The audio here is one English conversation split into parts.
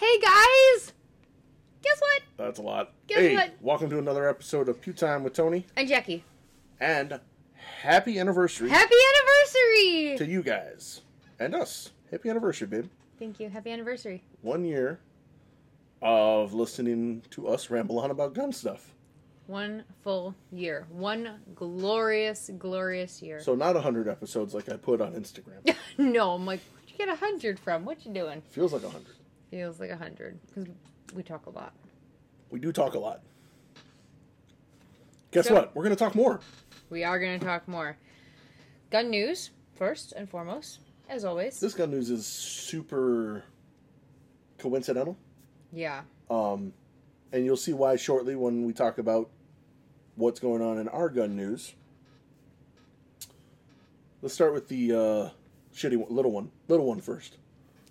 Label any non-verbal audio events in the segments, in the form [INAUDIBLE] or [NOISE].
Hey guys! Guess what? That's a lot. Guess hey, what? welcome to another episode of Pew Time with Tony, And Jackie. and happy anniversary Happy anniversary! to you guys and us. Happy anniversary, babe. Thank you. Happy anniversary. One year of listening to us ramble on about gun stuff. One full year. One glorious, glorious year. So not a hundred episodes like I put on Instagram. [LAUGHS] no, I'm like, where'd you get a hundred from? What you doing? Feels like a hundred. Feels like a hundred. Because we talk a lot. We do talk a lot. Guess So- what? We're going to talk more. We are going to talk more. Gun news, first and foremost, as always. This gun news is super coincidental. yeah. Um, and you'll see why shortly when we talk about what's going on in our gun news. Let's start with the uh, shitty one, little one, little one first.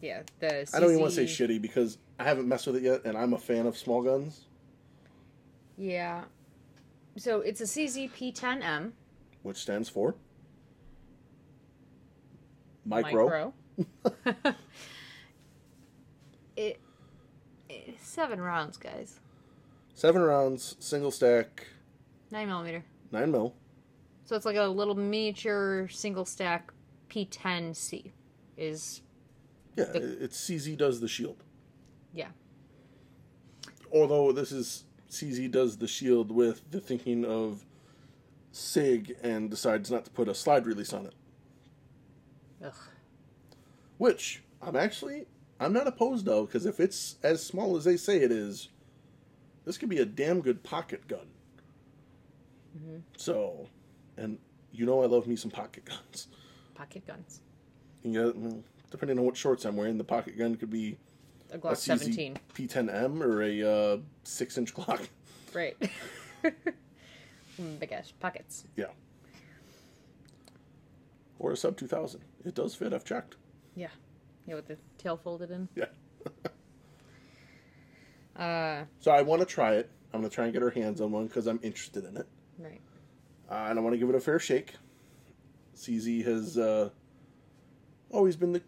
Yeah. The I don't even want to say shitty because I haven't messed with it yet, and I'm a fan of small guns, Yeah. So it's a CZP10M. which stands for micro. Micro. [LAUGHS] [LAUGHS] it, it seven rounds, guys. Seven rounds, single stack, Nine millimeter. nine mil. So it's like a little miniature single stack P10C. Is Yeah, The- it's CZ does the shield. yeah. Although this is CZ does the shield with the thinking of Sig and decides not to put a slide release on it. Ugh. Which I'm actually I'm not opposed though, because if it's as small as they say it is, this could be a damn good pocket gun. Mm-hmm. So, and you know I love me some pocket guns. Pocket guns. Well, depending on what shorts I'm wearing, the pocket gun could be A a Glock CZ 17. P10M or a uh, six inch Glock. Right. [LAUGHS] Mm, Big ass pockets. Yeah. Or a sub 2000. It does fit, I've checked. Yeah. Yeah, with the tail folded in. Yeah. [LAUGHS] Uh, So I want to try it. I'm going to try and get her hands on one because I'm interested in it. right. Uh, and I want to give it a fair shake. CZ has uh, always been the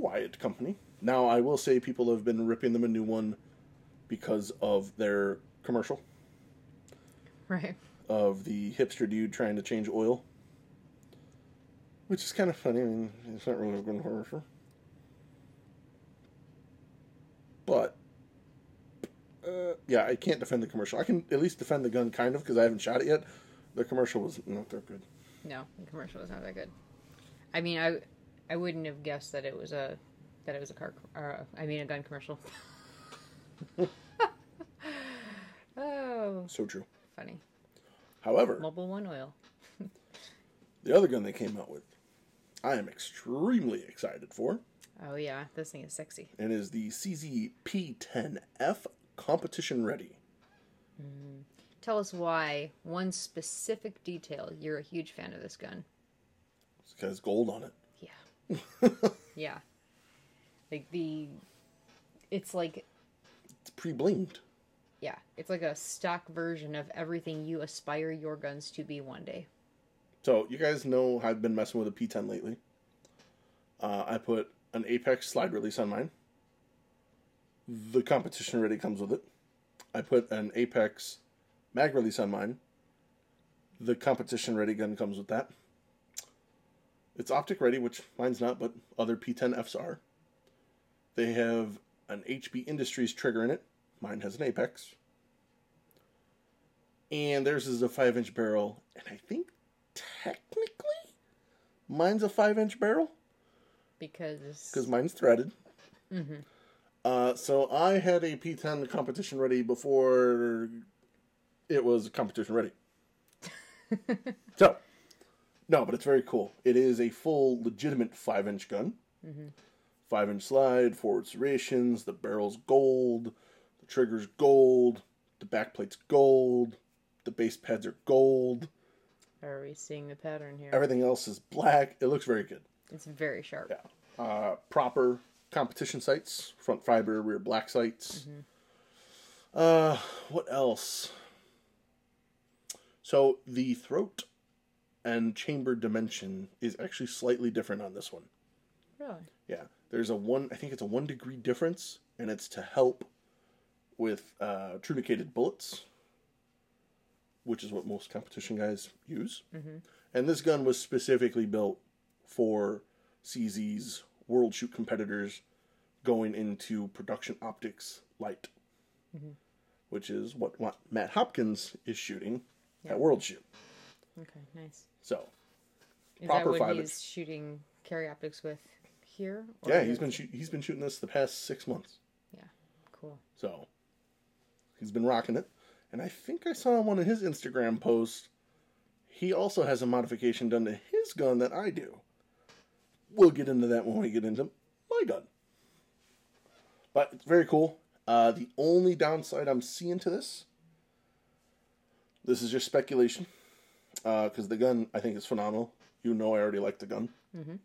quiet company. Now, I will say people have been ripping them a new one because of their commercial Right. of the hipster dude trying to change oil. Which is kind of funny. I mean, it's not really a good commercial. But, uh, yeah, I can't defend the commercial. I can at least defend the gun, kind of, because I haven't shot it yet. The commercial was not that good. No, the commercial was not that good. I mean, I I wouldn't have guessed that it was a that it was a car com- or a, I mean a gun commercial. oh, So true. Oh, funny. However, Mobil One Oil. the other gun they came out with, I am extremely excited for, Oh yeah, this thing is sexy. and is the CZ P10F Competition Ready. Hmm. Tell us why one specific detail you're a huge fan of this gun. It has gold on it. Yeah. Like the it's like It's pre blinged. yeah, it's like a stock version of everything you aspire your guns to be one day. So you guys know I've been messing with a P10 lately. Uh, I put an Apex slide release on mine. The competition ready comes with it. I put an Apex mag release on mine. The competition ready gun comes with that. It's optic ready, which mine's not, but other P10Fs are. They have an HB Industries trigger in it. Mine has an Apex. And theirs is a 5 inch barrel. And I think technically mine's a 5 inch barrel Because because mine's threaded. Uh, so I had a P10 competition ready before it was competition ready. [LAUGHS] so, no, but it's very cool. It is a full, legitimate 5 inch gun. Mm-hmm. 5 inch slide, forward serrations, the barrel's gold, the trigger's gold, the backplate's gold, the base pads are gold, are we seeing the pattern here? everything else is black. It looks very good. It's very sharp. Yeah. Uh, proper competition sights, front fiber, rear black sights. Uh, what else? So the throat and chamber dimension is actually slightly different on this one. Really? Yeah, there's a one. I think it's a one degree difference, and it's to help with uh, trunicated bullets, which is what most competition guys use. Mm-hmm. And this gun was specifically built for CZ's World Shoot competitors going into production optics light, Mhm. which is what, what Matt Hopkins is shooting Yeah. at World Shoot. Okay, nice. So Is Proper that what five he's inch. shooting carry optics with here? or yeah, he's been shoot, he's been shooting this the past six months. Yeah, cool. So he's been rocking it. And I think I saw on one of his Instagram posts, he also has a modification done to his gun that I do. We'll get into that when we get into my gun. But it's very cool. Uh, the only downside I'm seeing to this, this is just speculation, because the gun I think is phenomenal. You know, I already like the gun Mhm.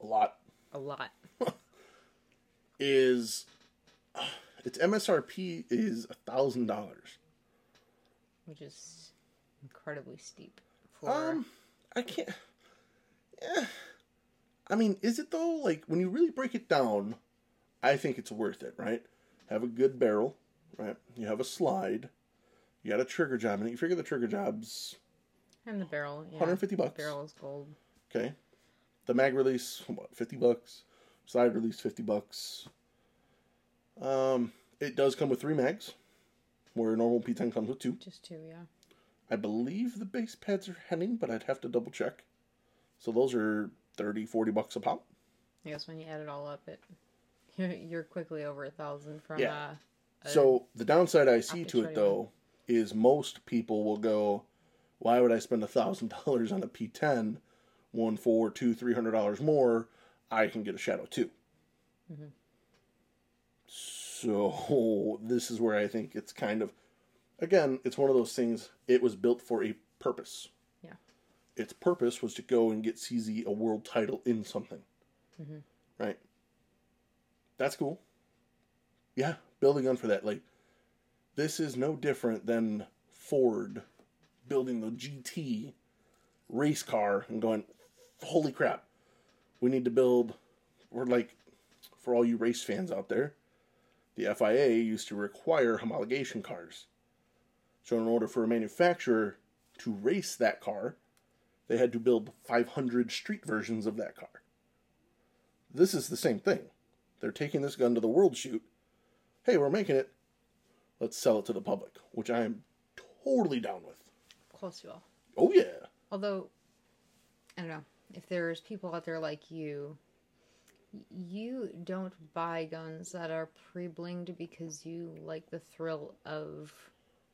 a lot. A lot. [LAUGHS] Is its MSRP is a thousand dollars. which is incredibly steep. For Um, I can't. Yeah. I mean, is it though? Like when you really break it down, I think it's worth it. Right? Have a good barrel. Right? You have a slide. You got a trigger job, and you figure the trigger job's and the barrel, yeah. 150 bucks. Barrel is gold. Okay. The mag release, what, 50 bucks. Slide release, 50 bucks. Um, it does come with three mags, where a normal P10 comes with two. Just two, yeah. I believe the base pads are Henning, but I'd have to double check. So those are 30, 40 bucks a pop. I guess when you add it all up, it [LAUGHS] you're, you're quickly over a thousand from Yeah. uh, a- So the downside I see to it though is most people will go, why would I spend a thousand dollars on a P10 one for two, three hundred dollars more? I can get a Shadow 2 Mhm. So this is where I think it's kind of, again, it's one of those things. It was built for a purpose. Yeah. Its purpose was to go and get CZ a world title in something. Mhm. Right. That's cool. Yeah, build a gun for that. Like, this is no different than Ford building the GT race car and going, holy crap, we need to build. We're like, for all you race fans out there, the FIA used to require homologation cars. So, in order for a manufacturer to race that car, they had to build 500 street versions of that car. This is the same thing. They're taking this gun to the world shoot. Hey, we're making it. Let's sell it to the public, which I am totally down with. Course you will. Oh, yeah. Although, I don't know if there's people out there like you. You don't buy guns that are pre-blinged because you like the thrill of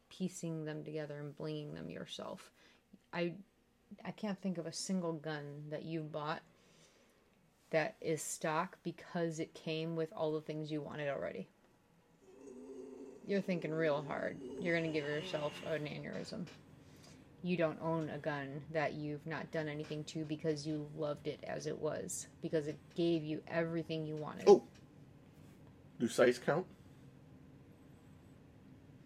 piecing them together and blinging them yourself. I I can't think of a single gun that you bought that is stock because it came with all the things you wanted already. You're thinking real hard. You're going to give yourself an aneurysm. You don't own a gun that you've not done anything to because you loved it as it was, because it gave you everything you wanted. Oh. Do size count?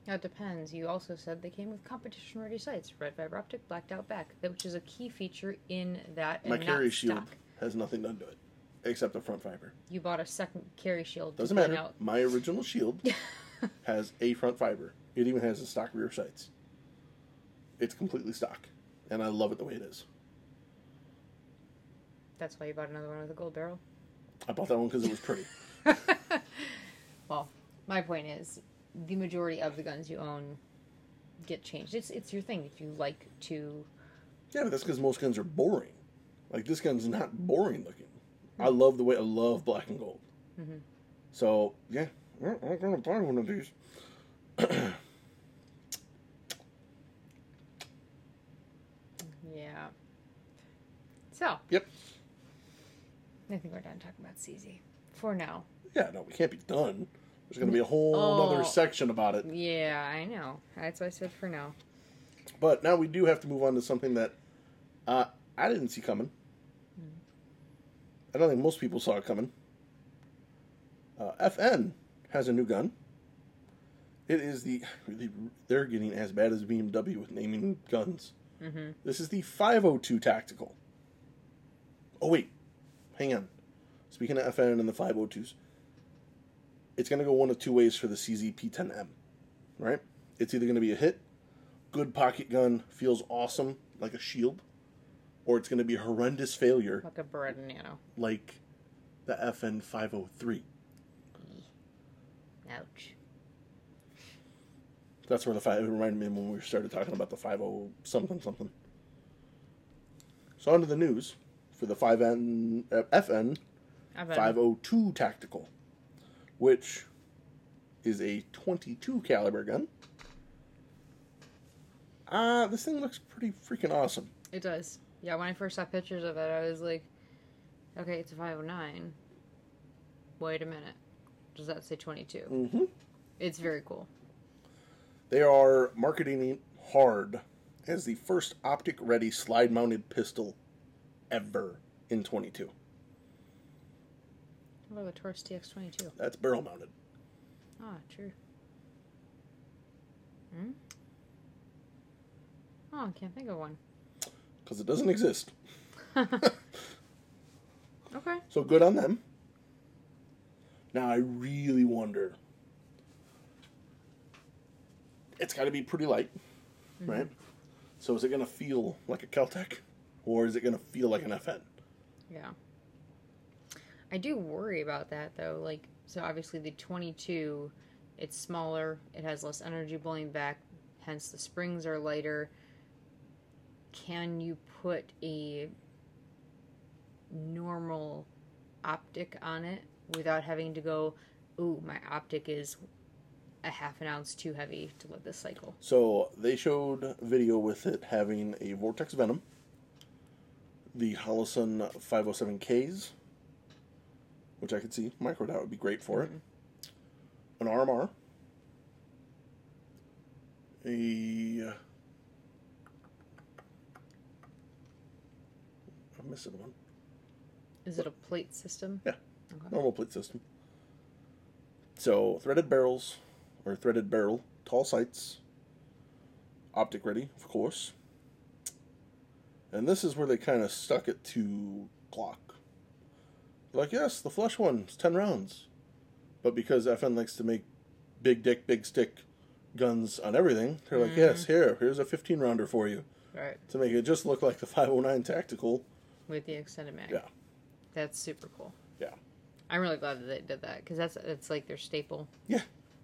It depends. You also said they came with competition ready sights, red fiber optic, blacked out back, which is a key feature in that. My and carry shield stock. has nothing done to it, except the front fiber. You bought a second carry shield. Doesn't matter. Out. My original shield [LAUGHS] has a front fiber. It even has the stock rear sights. It's completely stock, and I love it the way it is. That's why you bought another one with a gold barrel. I bought that one because it was pretty. [LAUGHS] well, my point is, the majority of the guns you own get changed. It's it's your thing. If you like to, Yeah, but that's because most guns are boring. Like this gun's not boring looking. I love the way I love black and gold. Mhm. So yeah, I'm I'm gonna buy one of these. [CLEARS THROAT] yeah. So. Yep. I think we're done talking about CZ for now. Yeah, no, we can't be done. There's gonna be a whole Oh. other section about it. Yeah, I know. That's what I said for now. But now we do have to move on to something that uh, I didn't see coming. I don't think most people saw it coming. Uh, FN has a new gun. It is the really they're getting as bad as BMW with naming guns. Mm-hmm. This is the 502 tactical. Oh wait, hang on. speaking of FN and the 502s, it's going to go one of two ways for the CZ P10M, right? It's either going to be a hit, good pocket gun, feels awesome, like a shield, or it's going to be a horrendous failure, Like a Beretta Nano. like the FN 503. Ouch. That's where the five. It reminded me when we started talking about the 50 something something. So on to the news for the 5N uh, FN I 502 tactical, which is a 22 caliber gun. Uh, this thing looks pretty freaking awesome. it does. Yeah, when I first saw pictures of it, I was like, okay, it's a 509. Wait a minute. Does that say 22? hmm It's very cool. They are marketing hard as the first optic ready slide mounted pistol ever in 22. How about the Taurus TX22? That's barrel mounted. Ah, true. Hmm? Oh, I can't think of one. Because it doesn't exist. [LAUGHS] Okay. So good on them. Now I really wonder. It's got to be pretty light, right? So is it going to feel like a Keltec, or is it going to feel like an FN? Yeah. I do worry about that though. Like, so obviously the 22, it's smaller, it has less energy blowing back, hence the springs are lighter. Can you put a normal optic on it without having to go, ooh, my optic is a half an ounce too heavy to let this cycle? So they showed video with it having a Vortex Venom, the Holosun 507Ks, which I could see micro dot would be great for it, an RMR, a. uh, I'm missing one. Is it a plate system? Yeah. Okay. Normal plate system. So threaded barrels, or threaded barrel, tall sights, optic ready, of course. And this is where they kind of stuck it to Glock. Like, yes, the flush one's 10 rounds. But because FN likes to make big dick, big stick guns on everything, they're like, mm-hmm. yes, here, here's a 15 rounder for you. Right. To make it just look like the 509 Tactical. With the extended mag. Yeah. That's super cool. Yeah. I'm really glad that they did that because that's it's like their staple. Yeah.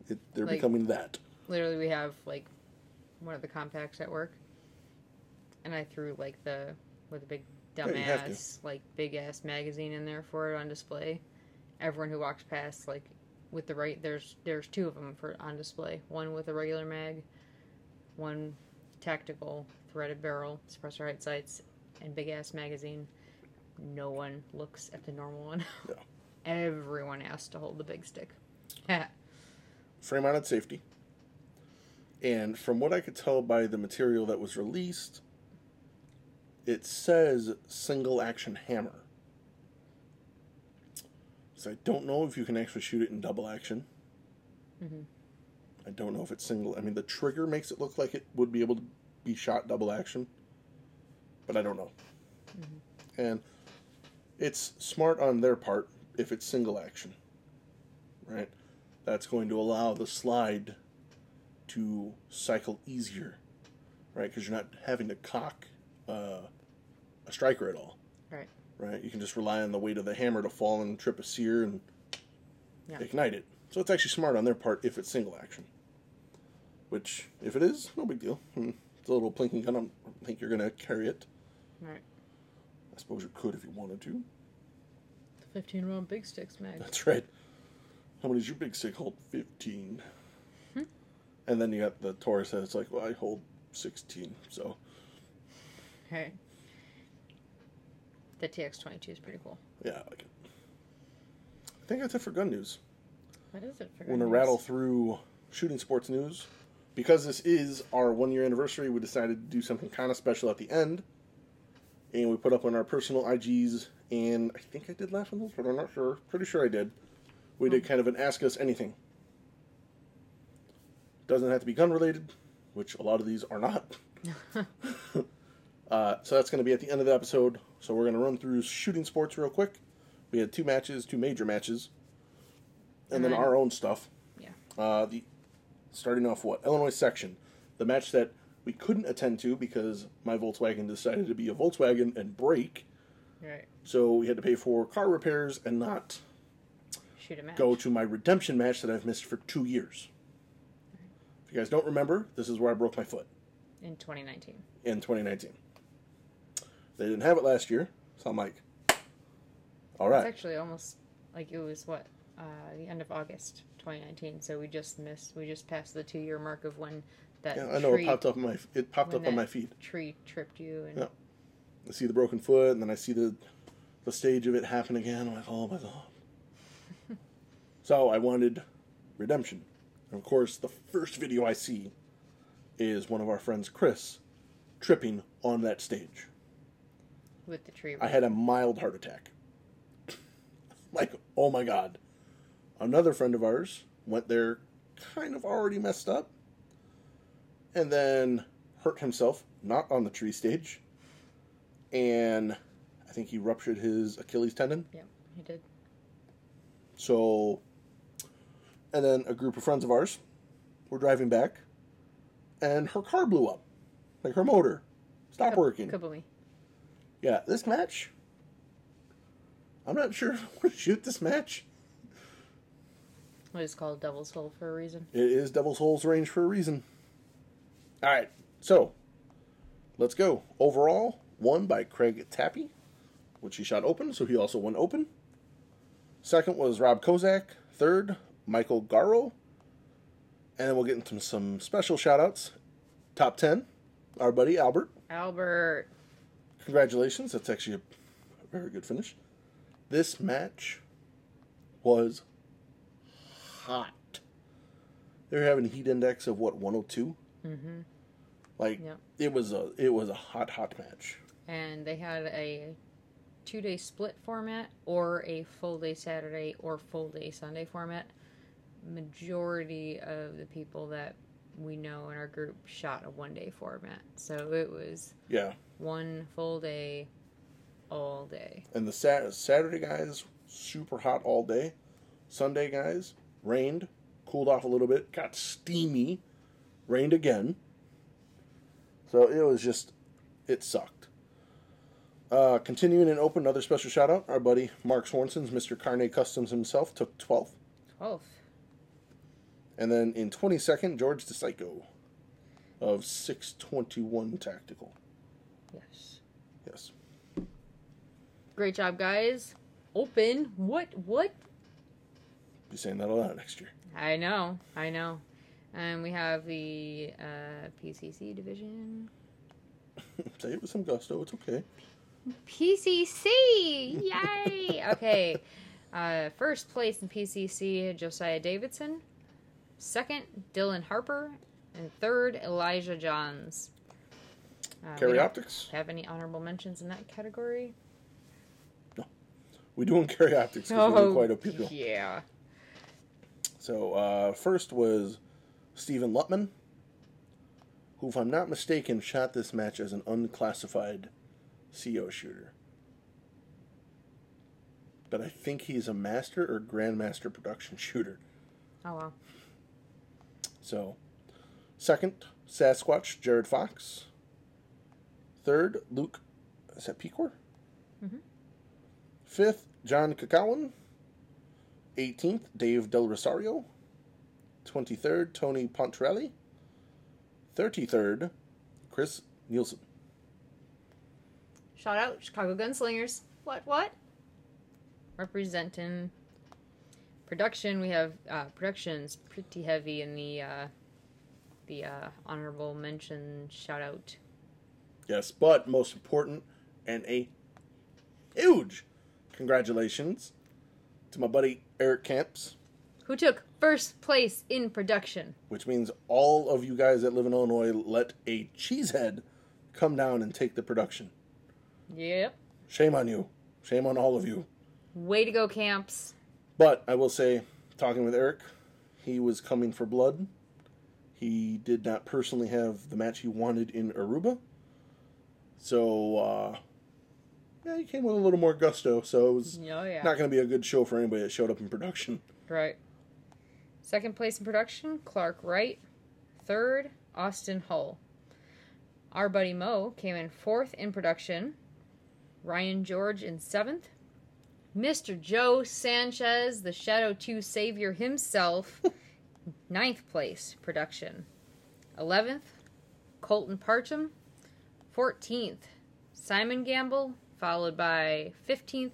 It, they're Like- becoming that. Literally, we have like one of the compacts at work, and I threw like the with a big Yeah, you have to. dumbass like big ass magazine in there for it on display. Everyone who walks past like with the right there's there's two of them for on display. One with a regular mag, one tactical threaded barrel suppressor height sights, and big ass magazine. No one looks at the normal one. Yeah. [LAUGHS] Everyone has to hold the big stick. frame mounted safety. And from what I could tell by the material that was released, it says single action hammer. So I don't know if you can actually shoot it in double action. Mhm. I don't know if it's single. I mean, the trigger makes it look like it would be able to be shot double action, but I don't know. And it's smart on their part if it's single action, right? That's going to allow the slide to cycle easier, right? Because you're not having to cock uh, a striker at all, right. right? You can just rely on the weight of the hammer to fall and trip a sear and Yeah. ignite it. So it's actually smart on their part if it's single action. Which, if it is, no big deal. Hmm, It's a little plinking gun. I don't think you're going to carry it. Right. I suppose you could if you wanted to. The 15 round big sticks mag. That's right. How many does your big stick hold? 15. Hmm. And then you got the Taurus that it's like, well, I hold 16. So, Right. The TX22 is pretty cool. yeah, I like it. I think that's it for gun news. What is it for? We're going to gun rattle through shooting sports news. Because this is our one year anniversary, we decided to do something kind of special at the end. And we put up on our personal IGs, and I think I did laugh last one, but I'm not sure. Pretty sure I did. We did hmm. kind of an Ask Us Anything. Doesn't have to be gun related, which a lot of these are not. [LAUGHS] [LAUGHS] uh, so that's going to be at the end of the episode. So we're going to run through shooting sports real quick. We had two matches, two major matches, and, And then then- our own stuff. Yeah. Uh, the starting off what Illinois section, the match that we couldn't attend to because my Volkswagen decided to be a Volkswagen and break, Right. so we had to pay for car repairs and not Shoot a match. go to my redemption match that I've missed for two years. If you guys don't remember, this is where I broke my foot in 2019. in 2019. They didn't have it last year, so I'm like, all right. It's actually almost like it was what uh, the end of August 2019. So we just missed. We just passed the two year mark of when that Yeah, I know tree, it popped up on my it popped up on my feed. Tree tripped you, and Yeah. I see the broken foot, and then I see the the stage of it happen again. I'm like, oh my god. [LAUGHS] so I wanted redemption. And of course, the first video I see is one of our friends, Chris, tripping on that stage. With the tree. I had a mild heart attack. [LAUGHS] like, oh my god. Another friend of ours went there kind of already messed up and then hurt himself, not on the tree stage. And I think he ruptured his Achilles tendon. yeah, he did. So, and then a group of friends of ours were driving back and her car blew up. Like her motor stopped working. Kaboomy. Yeah, this match. I'm not sure [LAUGHS] if I want to shoot this match. What is called Devil's Hole for a reason. It is Devil's Holes range for a reason. All right, so let's go. Overall, won by Craig Tappy, which he shot open, so he also won open. Second was Rob Kozak. Third, Michael Garro. And then we'll get into some special shout outs. Top 10, our buddy Albert. Albert. Congratulations. That's actually a very good finish. This match was hot. They were having a heat index of what 102. Mm-hmm. Like Yep. it was a it was a hot hot match. And they had a two day split format or a full day Saturday or full day Sunday format. Majority of the people that we know in our group shot a one day format. So it was Yeah, one full day all day. and the Sat- Saturday guys super hot all day. Sunday guys rained, cooled off a little bit, got steamy, rained again. So it was just it sucked. Uh, continuing in open, another special shout out. Our buddy Mark Swanson's Mr. Carne Customs himself took 12th. 12th. And then in 22nd, George DePsycho of 621 Tactical. Yes. Yes. Great job, guys. Open. What? What? Be saying that a lot next year. I know. I know. And we have the uh, PCC division. [LAUGHS] Say it with some gusto. It's okay. PCC! Yay! [LAUGHS] okay. Uh, first place in PCC, Josiah Davidson. Second, Dylan Harper. And third, Elijah Johns. Uh, we Carry optics. Have any honorable mentions in that category? No. We doing carry optics because we're quite a people. Oh, yeah. So uh, first was Stephen Lutman, who, if I'm not mistaken, shot this match as an unclassified CO shooter. But I think he's a master or grandmaster production [LAUGHS] shooter. Oh wow. So, second, Sasquatch, Jared Fox. Third, Luke, is that Pecor? Mhm. Fifth, John Kakawan. 18th, Dave Del Rosario. 23rd, Tony Pontrelli. 33rd, Chris Nielsen. Shout out Chicago Gunslingers. What? What? Representing production, we have uh, productions pretty heavy in the uh, the uh, honorable mention shout out. Yes, but most important, and a huge congratulations to my buddy Eric Camps. Who took first place in production? which means all of you guys that live in Illinois let a cheesehead come down and take the production. Yep. Shame on you. Shame on all of you. Way to go, camps. But I will say, talking with Eric, he was coming for blood. He did not personally have the match he wanted in Aruba. So, uh, yeah, he came with a little more gusto, so it was Oh yeah. not going to be a good show for anybody that showed up in production. Right. Second place in production, Clark Wright. Third, Austin Hull. Our buddy Mo came in fourth in production. Ryan George in seventh. Mr. Joe Sanchez, the Shadow 2 savior himself, [LAUGHS] ninth place production. 11th, Colton Parcham. 14th, Simon Gamble, followed by 15th,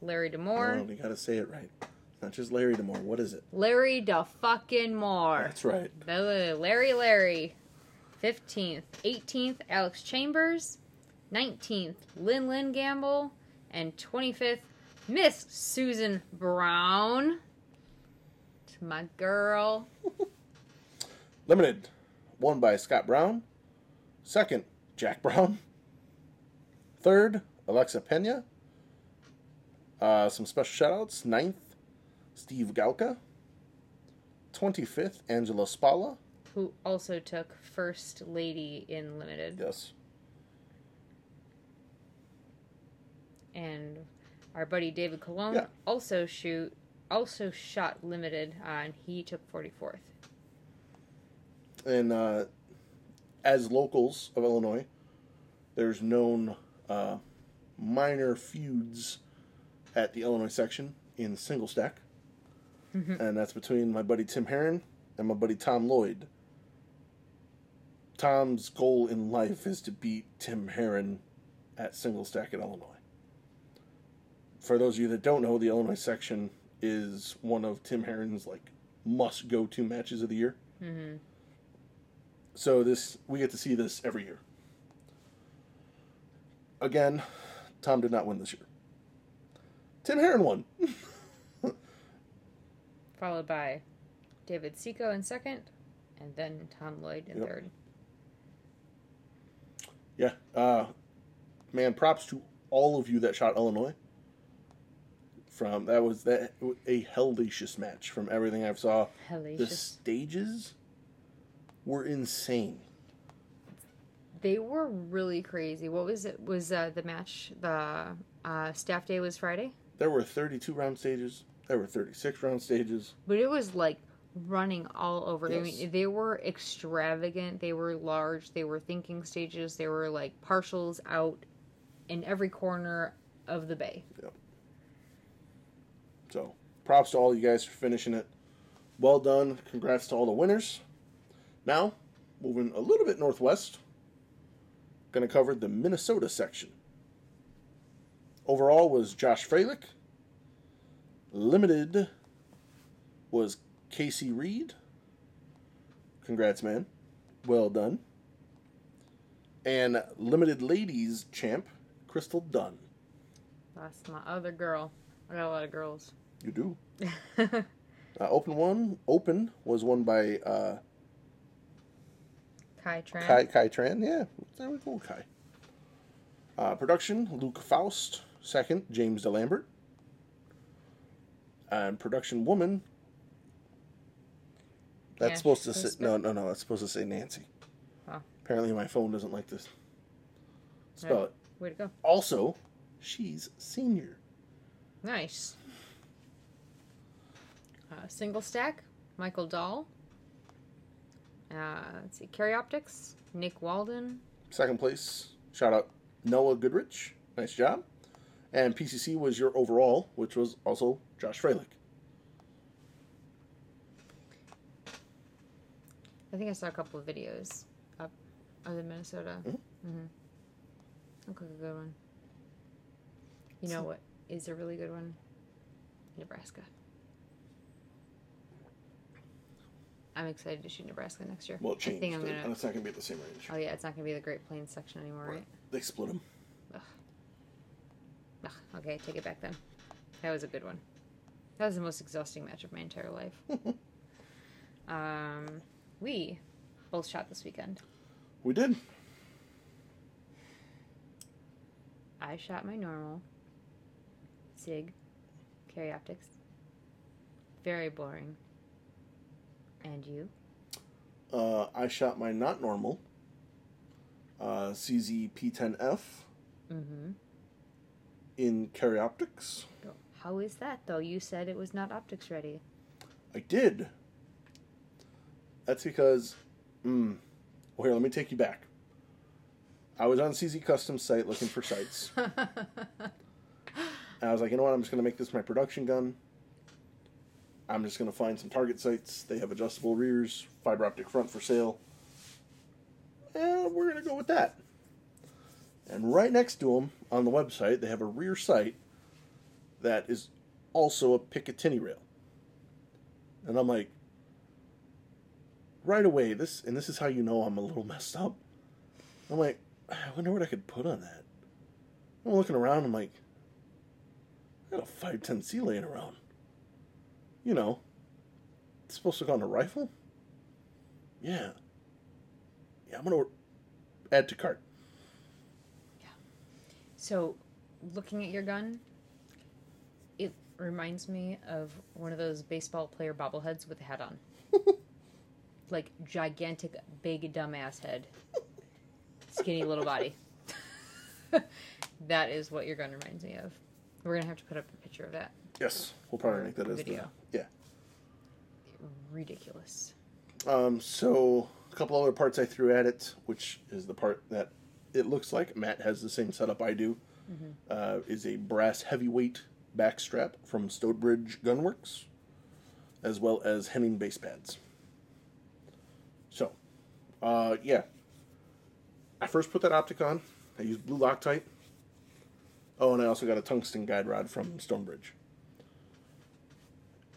Larry DeMore. Oh, you got to say it right. Not just Larry Demore. What is it? Larry da fucking Moore. That's right. Larry Larry. 15th. 18th, Alex Chambers. 19th, Lynn Lynn Gamble. And 25th, Miss Susan Brown. It's my girl. [LAUGHS] Limited, won by Scott Brown. Second, Jack Brown. Third, Alexa Pena. Uh, some special shoutouts. Ninth, Steve Galka. 25th, Angela Spalla. Who also took First Lady in Limited. Yes. And our buddy David Colon Yeah. also shoot also shot Limited uh, and he took 44th. And uh, as locals of Illinois, there's known uh, minor feuds at the Illinois section in single stack. and that's between my buddy Tim Herron and my buddy Tom Lloyd. Tom's goal in life is to beat Tim Herron at single stack in Illinois. For those of you that don't know, the Illinois section is one of Tim Herron's like must go to matches of the year. So this we get to see this every year. Again, Tom did not win this year. Tim Herron won. [LAUGHS] followed by David Seco in second, and then Tom Lloyd in Yep. third. Yeah. Uh, man, props to all of you that shot Illinois. From that was that a hellacious match from everything I've saw. The Hellacious. stages were insane. They were really crazy. What was it? Was uh, the match the uh, staff day was Friday, There were 32 round stages. There were 36 round stages. but it was like running all over. I mean, they were extravagant. They were large. They were thinking stages. They were like partials out in every corner of the bay. Yep. So, props to all you guys for finishing it. Well done. Congrats to all the winners. Now, moving a little bit northwest, going to cover the Minnesota section. Overall was Josh Fralick. Limited was Casey Reed. Congrats, man. Well done. And limited ladies champ, Crystal Dunn. That's my other girl. I got a lot of girls. You do. [LAUGHS] Uh, open one, open was won by uh, Kai Tran. Kai Kai Tran. Yeah, there we go, Kai. Uh, production: Luke Faust. Second, James DeLambert. And production woman. That's Yeah, supposed to say no, no, no. That's supposed to say Nancy. Oh. Apparently, my phone doesn't like this. Spell Yeah. it. Way to go. Also, she's senior. Nice. Uh, single stack, Michael Dahl. Uh, let's see, Carry Optics, Nick Walden. Second place, shout out Noah Goodrich. Nice job. And PCC was your overall, which was also Josh Fralick. I think I saw a couple of videos up of the Minnesota. Mhm. Mm-hmm. Like a good one. You know what is a really good one? Nebraska. I'm excited to shoot Nebraska next year. Well, it I changed. think I'm and gonna. it's not going to be at the same range. Oh yeah, it's not gonna be the Great Plains section anymore, right? They split them. Ugh, Ugh. okay, I take it back then. That was a good one. That was the most exhausting match of my entire life. [LAUGHS] um, we both shot this weekend. We did. I shot my normal SIG carry optics. Very boring. And you? Uh, I shot my not normal uh, CZ P10F, Mm-hmm. in Carry Optics. How is that though? You said it was not optics ready. I did. That's because, mm, well, here, let me take you back. I was on CZ Custom site looking for sights. [LAUGHS] and I was like, you know what? I'm just going to make this my production gun. I'm just going to find some target sights. They have adjustable rears, fiber optic front for sale. And we're going to go with that. And right next to them on the website, they have a rear sight that is also a Picatinny rail. And I'm like, right away, this, and this is how you know I'm a little [LAUGHS] messed up. I'm like, I wonder what I could put on that. I'm looking around, I'm like, I got a 510C laying around. You know, it's supposed to go on a rifle? Yeah. Yeah, I'm going to add to cart. Yeah. So, looking at your gun, it reminds me of one of those baseball player bobbleheads with a hat on. [LAUGHS] like gigantic, big dumbass head, skinny little body. [LAUGHS] that is what your gun reminds me of. We're gonna have to put up a picture of that. Yes, we'll probably make that as Video. the. Ridiculous. Um, so a couple other parts I threw at it, which is the part that it looks like Matt has the same setup I do. Uh, is a brass heavyweight backstrap from Stonebridge Gunworks, as well as Henning base pads. So, uh, yeah. I first put that optic on. I used blue Loctite. Oh, and I also got a tungsten guide rod from Stonebridge.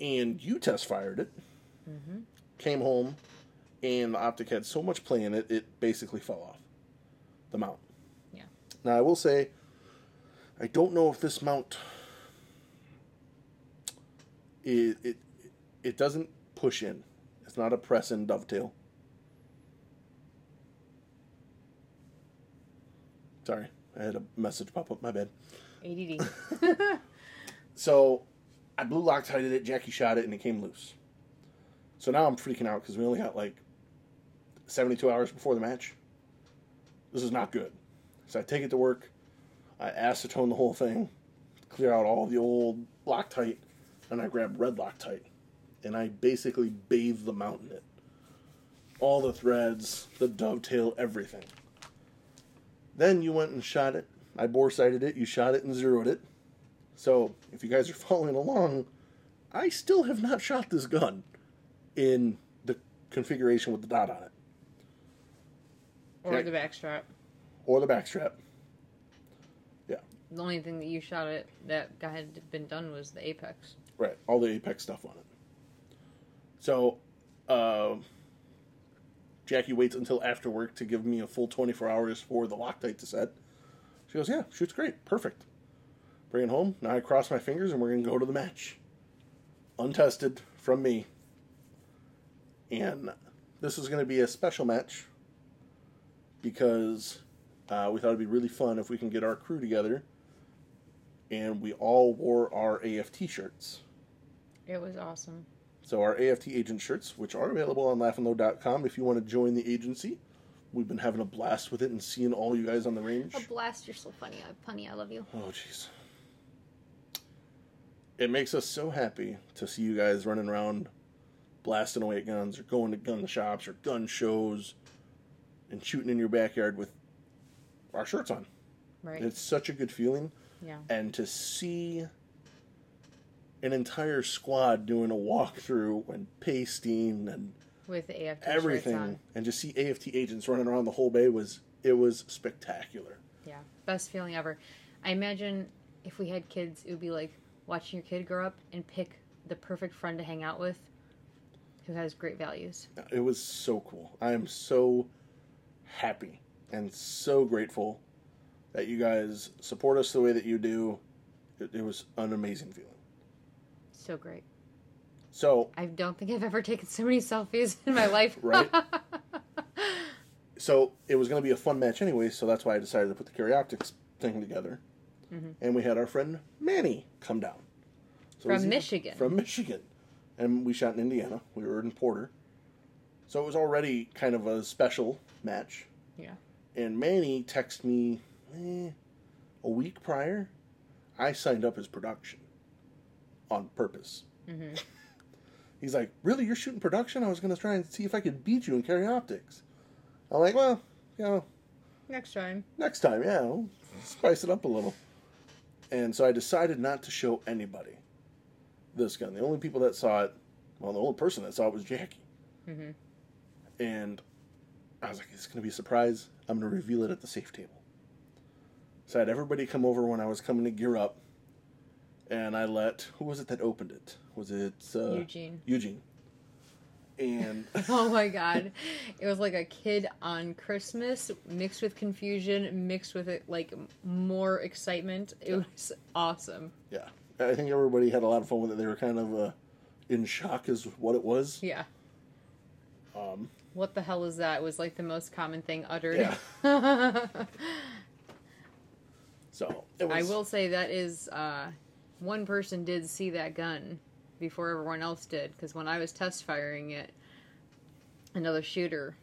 And you test fired it Mm-hmm. came home, and the optic had so much play in it, it basically fell off the mount. Yeah. Now, I will say, I don't know if this mount it it, it doesn't push in. It's not a press in dovetail. Sorry, I had a message pop up. My bad. ADD. [LAUGHS] So I blue Loctited it, Jackie shot it, and it came loose. So now I'm freaking out because we only got like 72 hours before the match. This is not good. So I take it to work. I acetone the whole thing, clear out all the old Loctite, and I grab red Loctite. And I basically bathe the mount in it. All the threads, the dovetail, everything. Then you went and shot it. I bore sighted it, you shot it and zeroed it. So, if you guys are [LAUGHS] following along, I still have not shot this gun in the configuration with the dot on it or Okay. the backstrap. or the backstrap. Yeah, The only thing that you shot at that had been done was the apex. right. All the Apex stuff on it. So, uh, Jackie waits until after work to give me a full 24 hours for the Loctite to set. She goes, Yeah, shoots great. Perfect. Bring it home. Now I cross my fingers and we're going to go to the match. Untested from me. And this is going to be a special match because uh, we thought it'd be really fun if we can get our crew together and we all wore our AFT shirts. It was awesome. So our AFT agent shirts, which are available on laughinglow.com if you want to join the agency. We've been having a blast with it and seeing all you guys on the range. A blast! You're so funny, I, punny. I love you. Oh, jeez. It makes us so happy to see you guys running around blasting away at guns or going to gun shops or gun shows and shooting in your backyard with our shirts on. Right? It's such a good feeling. yeah. And to see an entire squad doing a walkthrough and pasting and With AFT shirts everything and just see AFT agents running around the whole bay was it was spectacular. Yeah, best feeling ever. I imagine if we had kids, it would be like watching your kid grow up and pick the perfect friend to hang out with, who has great values. It was so cool. I am so happy and so grateful that you guys support us the way that you do. It, it was an amazing feeling. So great. So, I don't think I've ever taken so many selfies in my life. [LAUGHS] Right. [LAUGHS] so it was going to be a fun match anyway, so that's why I decided to put the Carry Optics thing together. Mhm. And we had our friend Manny come down. So From Michigan. From Michigan. And we shot in Indiana. We were in Porter. So it was already kind of a special match. Yeah. And Manny texted me eh, a week prior. I signed up as production on purpose. hmm [LAUGHS] He's like, really? You're shooting production? I was going to try and see if I could beat you in carry optics. I'm like, well, you know, Next time. next time, yeah, we'll spice it up a little. And so I decided not to show anybody this gun. The only people that saw it, well, the only person that saw it was Jackie. hmm And I was like, it's going to be a surprise. I'm going to reveal it at the safe table. So I had everybody come over when I was coming to gear up. And I let, who was it that opened it? Was it uh, Eugene. Eugene. And [LAUGHS] Oh my god. It was like a kid on Christmas mixed with confusion, mixed with it like more excitement. It was awesome. yeah, I think everybody had a lot of fun with it. They were kind of uh, in shock as what it was. Yeah. Um, What the hell is that? Was like the most common thing uttered. Yeah. [LAUGHS] so it was. I will say that is uh, one person did see that gun before everyone else did because when I was test firing it, another shooter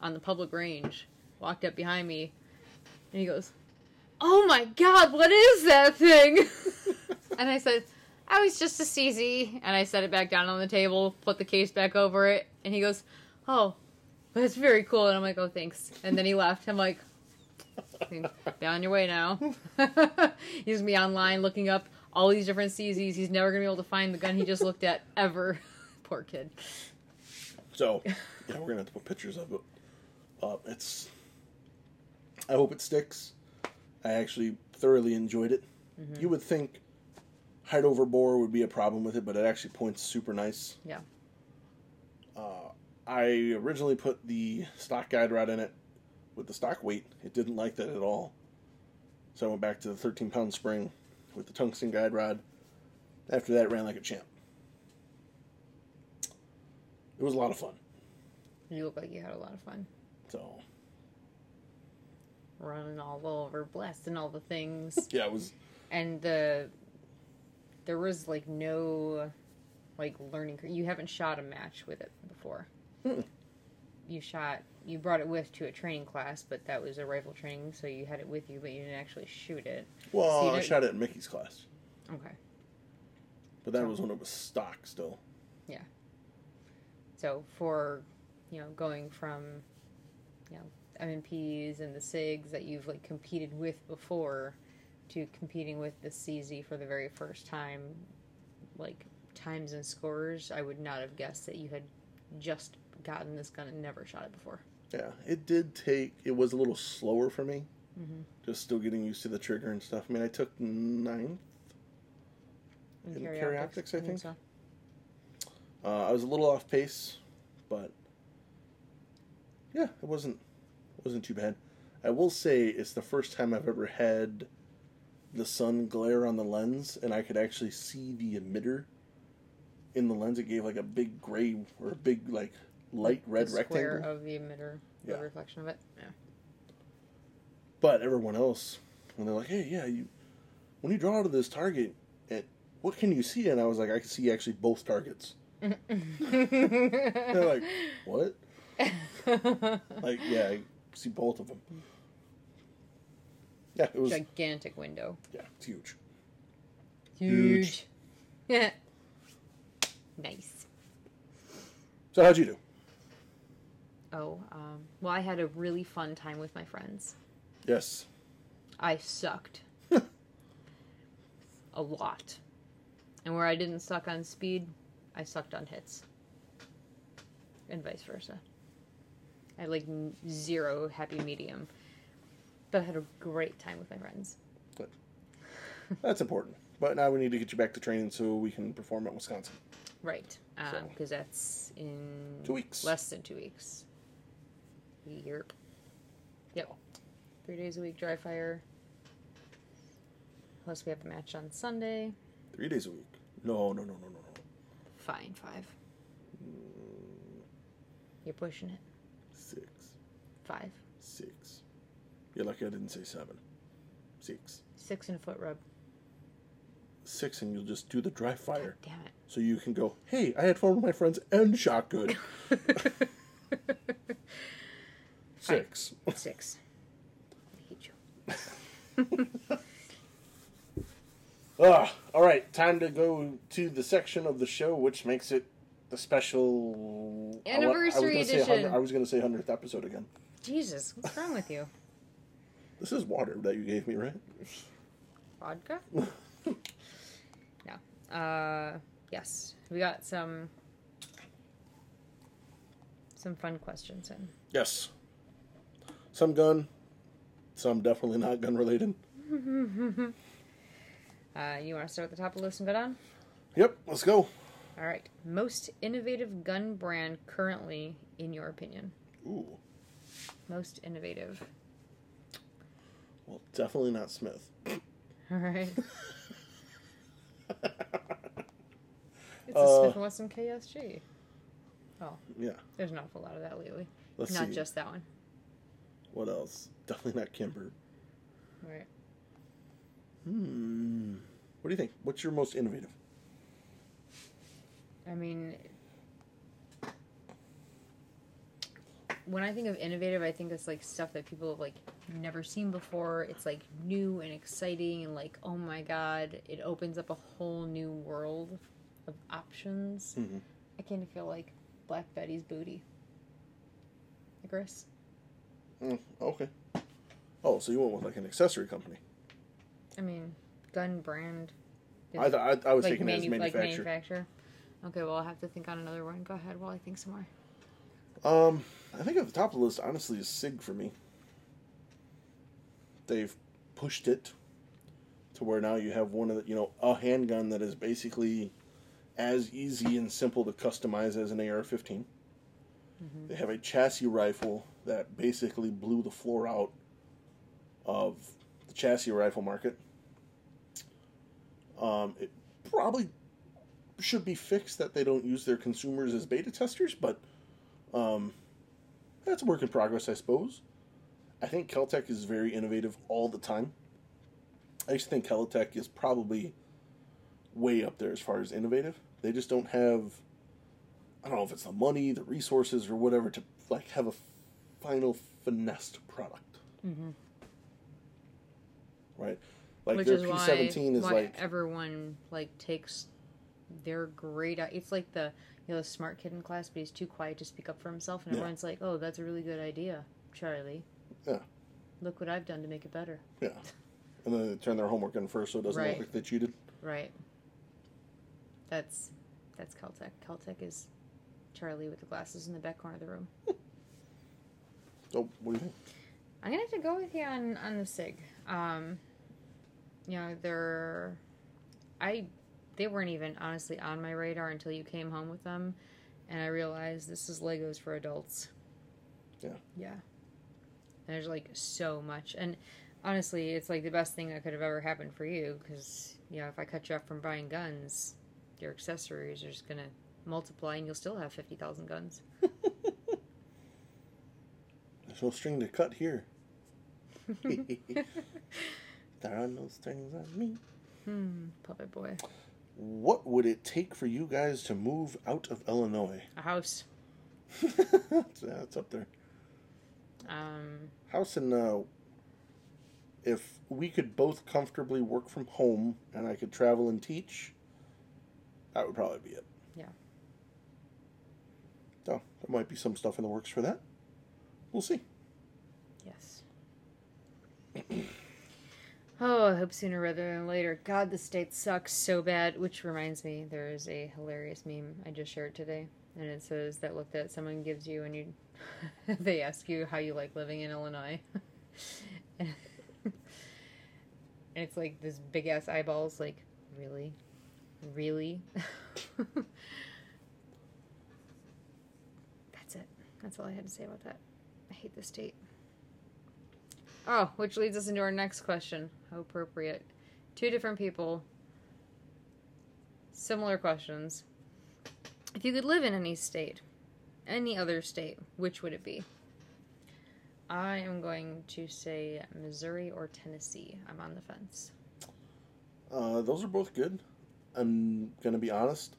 on the public range walked up behind me and he goes, "Oh my god, what is that thing?" [LAUGHS] and I said, "I was just a CZ," and I set it back down on the table, put the case back over it, and he goes, "Oh." That's very cool, and I'm like, "Oh, thanks." And then he left. I'm like, Be on your way now. [LAUGHS] he's gonna be online looking up all these different CZs. He's never gonna be able to find the gun he just looked at ever. [LAUGHS] Poor kid. So yeah, we're gonna have to put pictures of it. Uh, it's. I hope it sticks. I actually thoroughly enjoyed it. Mm-hmm. You would think height over bore would be a problem with it, but it actually points super nice. Yeah. Uh, I originally put the stock guide rod in it with the stock weight. It didn't like that at all. So I went back to the 13 pound spring with the tungsten guide rod. After that, it ran like a champ. It was a lot of fun. You look like you had a lot of fun. So Running all over, blasting all the things. [LAUGHS] yeah, it was. and the there was like no like learning you haven't shot a match with it before Mm-mm. you shot you brought it with to a training class but that was a rifle training so you had it with you but you didn't actually shoot it Well, So I shot it in Mickey's class, okay but that was when it was stock still. Yeah. So for you know going from you know mmps and the sigs that you've like competed with before to competing with the cz for the very first time like times and scores i would not have guessed that you had just gotten this gun and never shot it before Yeah, it did take. It was a little slower for me, mm-hmm. just still getting used to the trigger and stuff. I mean, I took ninth. In carry optics, I think. so. Uh, I was a little off pace, but yeah, it wasn't it wasn't too bad. I will say it's the first time I've ever had the sun glare on the lens, and I could actually see the emitter in the lens. It gave like a big gray or a big like light red the square rectangle. of the emitter Yeah. the reflection of it yeah But everyone else, when they're like, "Hey, yeah, you when you draw out of this target, it, what can you see?" And I was like, "I can see actually both targets." [LAUGHS] They're like, "What?" [LAUGHS] Like, yeah, I see both of them. Yeah, it was. gigantic window Yeah, it's huge. huge yeah [LAUGHS] nice So how'd you do? oh um, well i had a really fun time with my friends Yes. I sucked. [LAUGHS] a lot. And where I didn't suck on speed, I sucked on hits. And vice versa. I had like zero happy medium. But I had a great time with my friends. Good. That's important. But now we need to get you back to training so we can perform at Wisconsin. Right. So- um, Because that's in Two weeks. less than two weeks. Yep. Yep. Three days a week dry fire. Plus we have a match on Sunday. Three days a week. No, no, no, no, no, no. Fine, five. Mm. You're pushing it. Six. Five. You're lucky I didn't say seven. Six. Six and a foot rub. Six, and you'll just do the dry fire. Damn it. So you can go, hey, I had fun with my friends and shot good. [LAUGHS] Six. Six. I hate you. [LAUGHS] Ah, all right. Time to go to the section of the show which makes it the special I wa- I Anniversary edition. I was going to say hundredth episode again. Jesus, what's wrong with you? This is water that you gave me, right? Vodka? [LAUGHS] no. Uh, yes, we got some some fun questions in. Yes. Some gun, some definitely not gun related. [LAUGHS] Uh, you want to start at the top of the list and go down? Yep, let's go. All right. Most innovative gun brand currently, in your opinion? Ooh, Most innovative. Well, definitely not Smith. All right. [LAUGHS] It's a Smith and Wesson KSG. Oh, yeah, there's an awful lot of that lately. let's Not see. just that one. What else? Definitely not Kimber. All right. Hmm. What do you think? What's your most innovative? I mean, when I think of innovative, I think it's like stuff that people have like never seen before. It's like new and exciting, and like, oh my god, it opens up a whole new world of options. Mhm. I kind of feel like Black Betty's booty. Chris, Mm, okay. Oh, so you went with like an accessory company? I mean, gun brand. I thought I, I was like, thinking as manu- like manufacturer. manufacturer. Okay, well, I'll have to think on another one. Go ahead while I think some more. Um, I think at the top of the list, honestly, is Sig for me. They've pushed it to where now you have one of the, you know, a handgun that is basically as easy and simple to customize as an AR-15. They have a chassis rifle that basically blew the floor out of the chassis rifle market. Um, it probably should be fixed that they don't use their consumers as beta testers, but um, that's a work in progress, I suppose. I think Keltec is very innovative all the time. I just think Keltec is probably way up there as far as innovative. They just don't have, I don't know if it's the money, the resources, or whatever to like have a final finessed product. Mm-hmm. Right, like Which their is P why, seventeen is why like everyone like takes their great. It's like the you know the smart kid in class, but he's too quiet to speak up for himself, and Yeah. everyone's like, "Oh, that's a really good idea, Charlie. Yeah. Look what I've done to make it better." yeah, and then they turn their homework in first, so it doesn't Right. look like they cheated. Right. That's that's Keltec. Keltec is Charlie with the glasses in the back corner of the room. [LAUGHS] So what do you think? I'm gonna have to go with you on on the Sig. Um, you know, they're I they weren't even honestly on my radar until you came home with them, and I realized this is Legos for adults. Yeah. Yeah. And there's like so much, and honestly, it's like the best thing that could have ever happened for you because you know if I cut you off from buying guns, your accessories are just gonna multiply, and you'll still have fifty thousand guns. [LAUGHS] There's no string to cut here. [LAUGHS] [LAUGHS] there are no strings on me. Hmm, puppet boy, What would it take for you guys to move out of Illinois? a house. [LAUGHS] that's, up there. Um, House and uh, if we could both comfortably work from home and I could travel and teach, that would probably be it. Yeah. So there might be some stuff in the works for that. We'll see. Yes. [CLEARS THROAT] oh, I hope sooner rather than later. God, the state sucks so bad. Which reminds me, there is a hilarious meme I just shared today, and it says that look that someone gives you and you, [LAUGHS] they ask you how you like living in Illinois, [LAUGHS] and it's like this big ass eyeballs, like really, really. [LAUGHS] That's it. That's all I had to say about that. I hate the state. Oh, which leads us into our next question. How appropriate. Two different people. Similar questions. If you could live in any state, any other state, which would it be? I am going to say Missouri or Tennessee. I'm on the fence. Uh, those are both good. I'm gonna be honest.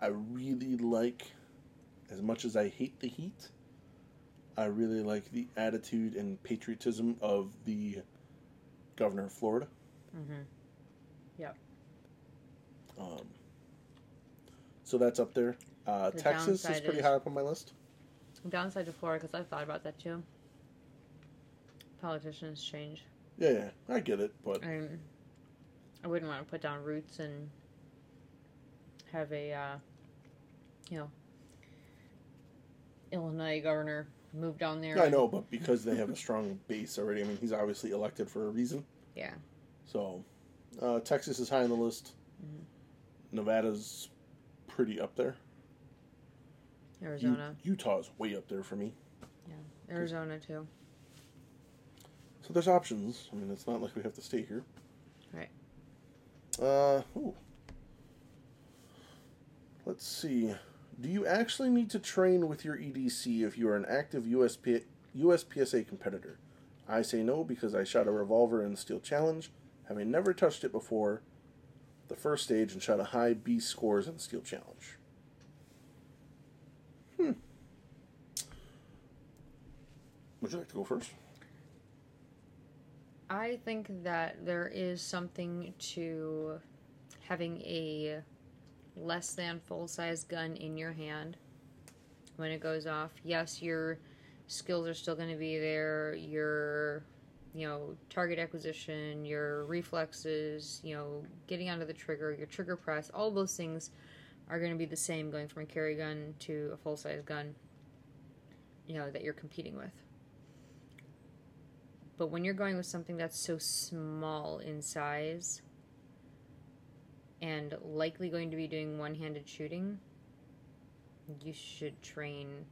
I really like, as much as I hate the heat, I really like the attitude and patriotism of the governor of Florida. Mm-hmm. Yep. Um, so that's up there. Uh, The Texas is pretty is- high up on my list. Downside to Florida, because I've thought about that too. Politicians change. Yeah, yeah, I get it, but I, I wouldn't want to put down roots and have a, uh, you know, Illinois governor move down there. I know, but because they have a strong [LAUGHS] base already, I mean, he's obviously elected for a reason. Yeah. So, uh, Texas is high on the list. Mm-hmm. Nevada's pretty up there. U- Arizona. Utah's way up there for me. Yeah, Arizona too. So there's options. I mean, it's not like we have to stay here. Right. Uh, ooh. Let's see. Do you actually need to train with your EDC if you are an active USP, USPSA competitor? I say no because I shot a revolver in the Steel Challenge, having never touched it before the first stage and shot a high B scores in Steel Challenge. Hmm. Would you like to go first? I think that there is something to having a less than full size gun in your hand when it goes off. Yes, your skills are still going to be there. Your, you know, target acquisition, your reflexes, you know, getting onto the trigger, your trigger press, all those things are going to be the same going from a carry gun to a full size gun, you know, that you're competing with. But when you're going with something that's so small in size and likely going to be doing one handed shooting, you should train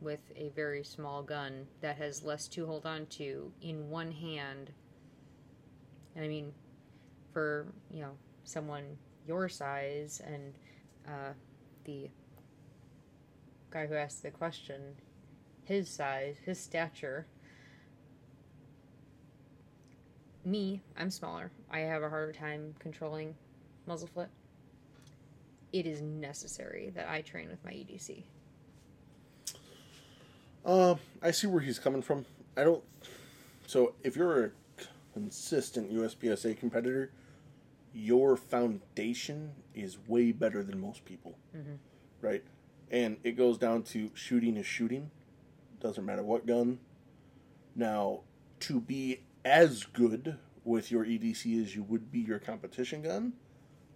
with a very small gun that has less to hold on to in one hand. And I mean, for, you know, someone your size and uh, the guy who asked the question, his size, his stature, me, I'm smaller. I have a harder time controlling muzzle flip. It is necessary that I train with my EDC. Uh, I see where he's coming from. I don't. So if you're a consistent USPSA competitor, your foundation is way better than most people, Mhm. right? And it goes down to shooting is shooting. Doesn't matter what gun. Now, to be as good with your EDC as you would be your competition gun,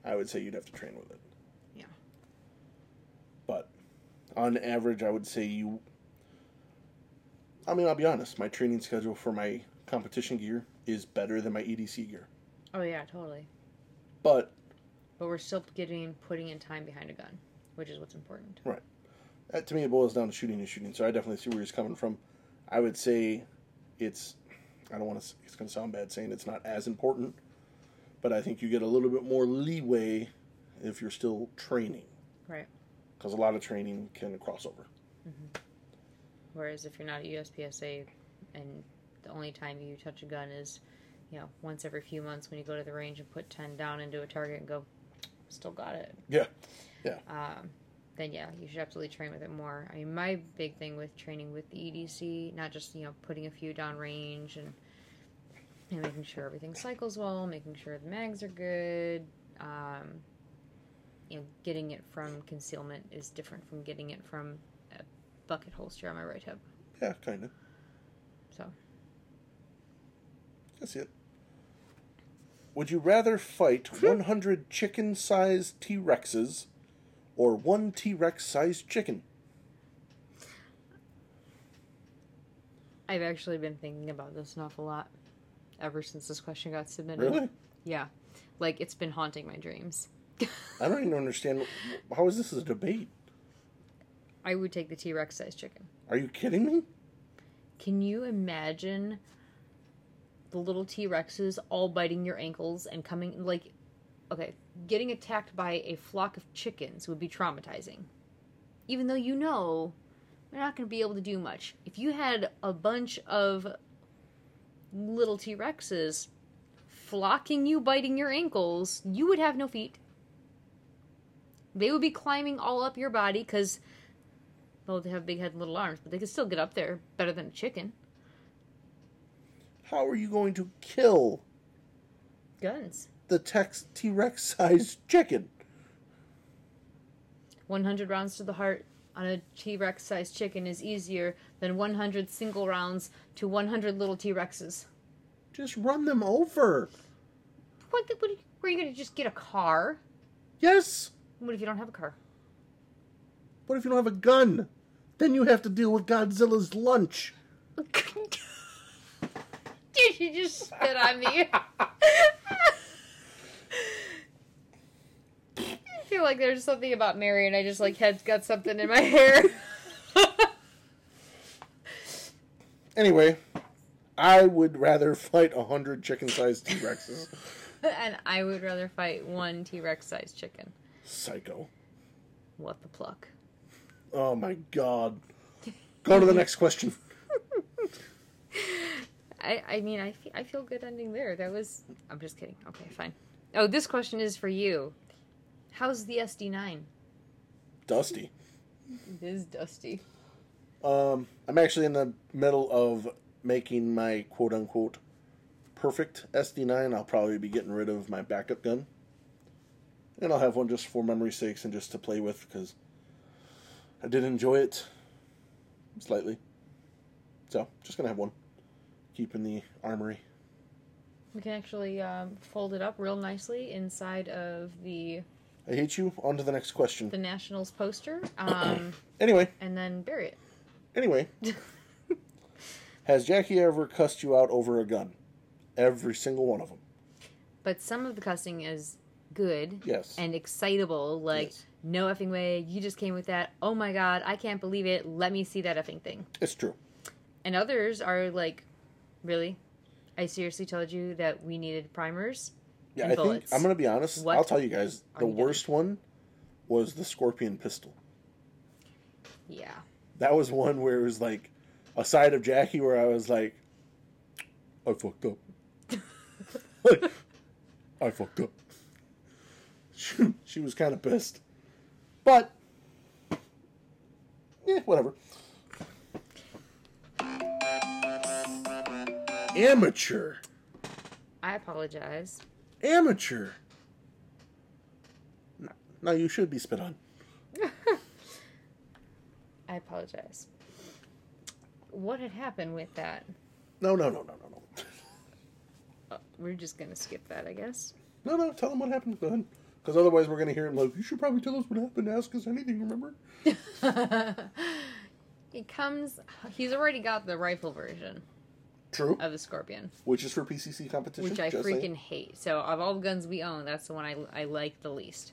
I would say you'd have to train with it. Yeah. But on average, I would say you. I mean, I'll be honest. My training schedule for my competition gear is better than my EDC gear, Oh yeah, totally. but But we're still getting putting in time behind a gun, which is what's important. Right. That to me it boils down to shooting and shooting. So I definitely see where he's coming from. I would say it's. I don't want to. It's going to sound bad saying it's not as important, but I think you get a little bit more leeway if you're still training. Right. Because a lot of training can cross over. Whereas if you're not a USPSA and the only time you touch a gun is, you know, once every few months when you go to the range and put 10 down into a target and go, still got it. Yeah. Um, then yeah, you should absolutely train with it more. I mean, my big thing with training with the EDC, not just, you know, putting a few down range and, and making sure everything cycles well, making sure the mags are good, um, you know, getting it from concealment is different from getting it from a bucket holster on my right hip. Yeah, kind of. So. See it. Would you rather fight 100 chicken sized T Rexes or one T Rex sized chicken? I've actually been thinking about this an awful lot ever since this question got submitted. Really? Yeah. Like, it's been haunting my dreams. [LAUGHS] I don't even understand. How is this a debate? I would take the T Rex sized chicken. Are you kidding me? Can you imagine the little T Rexes all biting your ankles and coming, like, okay, getting attacked by a flock of chickens would be traumatizing. Even though you know they're not going to be able to do much. If you had a bunch of little T Rexes flocking you, biting your ankles, you would have no feet. They would be climbing all up your body because, well, they have big head and little arms, but they could still get up there better than a chicken. How are you going to kill Guns. the Tex T Rex sized chicken? 100 rounds to the heart on a T Rex sized chicken is easier than 100 single rounds to 100 little T Rexes. Just run them over. What, the, what, were you going to just get a car? Yes. What if you don't have a car? What if you don't have a gun? Then you have to deal with Godzilla's lunch. [LAUGHS] Did you just spit on me? [LAUGHS] I feel like there's something about Mary, and I just like had got something in my hair. [LAUGHS] Anyway, I would rather fight a hundred chicken-sized T-Rexes. [LAUGHS] and I would rather fight one T Rex sized chicken. Psycho. What the pluck? Oh my god. Go to the next question. [LAUGHS] I, I mean, I, fe- I feel good ending there. That was. I'm just kidding. Okay, fine. Oh, this question is for you. How's the SD9? Dusty. It is dusty. Um, I'm actually in the middle of making my quote unquote perfect SD9. I'll probably be getting rid of my backup gun. And I'll have one just for memory sakes and just to play with because I did enjoy it slightly. So, just gonna have one. Keep in the armory. We can actually um, fold it up real nicely inside of the I hate you. On to the next question. the Nationals poster, um, [CLEARS THROAT] Anyway, and then bury it. anyway. [LAUGHS] Has Jackie ever cussed you out over a gun? Every single one of them. But some of the cussing is good Yes. and excitable. Like, Yes. no effing way, you just came with that. Oh my god, I can't believe it. Let me see that effing thing. It's true. And others are like, really? I seriously told you that we needed primers. Yeah, I think. I'm gonna be honest. What I'll tell you guys, the you doing? worst one was the Scorpion pistol. Yeah. That was one where it was like a side of Jackie where I was like, I fucked up. [LAUGHS] like, I fucked up. She, she was kind of pissed, but yeah, whatever. Amateur, I apologize. Amateur. Now you should be spit on. [LAUGHS] I apologize. What had happened with that? No, no, no, no, no, no. Uh, we're just gonna skip that, I guess. No, no, tell him what happened. Go ahead. Because otherwise, we're going to hear him like, you should probably tell us what happened. Ask us anything, remember? [LAUGHS] it comes. He's already got the rifle version True. of the Scorpion, Which is for PCC competition. which I freaking saying. hate. So, of all the guns we own, that's the one I, I like the least.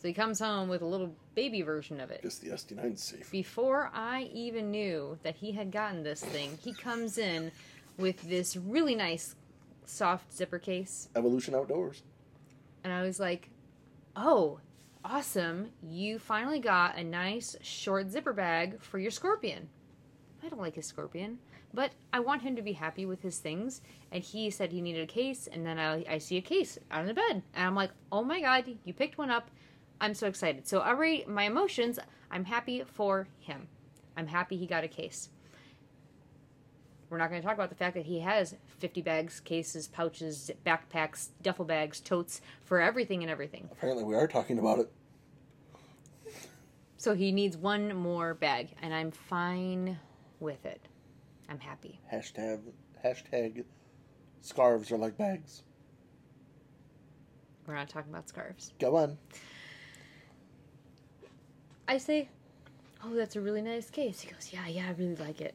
So, he comes home with a little baby version of it. Just the SD9 is safe. Before I even knew that he had gotten this thing, he comes in with this really nice soft zipper case. Evolution Outdoors. And I was like, oh, awesome. You finally got a nice short zipper bag for your scorpion. I don't like his scorpion, but I want him to be happy with his things. And he said he needed a case, and then I, I see a case on the bed. And I'm like, oh my god, you picked one up. I'm so excited. So, already, my emotions, I'm happy for him. I'm happy he got a case. We're not going to talk about the fact that he has 50 bags, cases, pouches, backpacks, duffel bags, totes for everything and everything. Apparently, we are talking about it. So he needs one more bag, and I'm fine with it. I'm happy. Hashtag, hashtag scarves are like bags. We're not talking about scarves. Go on. I say, Oh, that's a really nice case. He goes, Yeah, yeah, I really like it.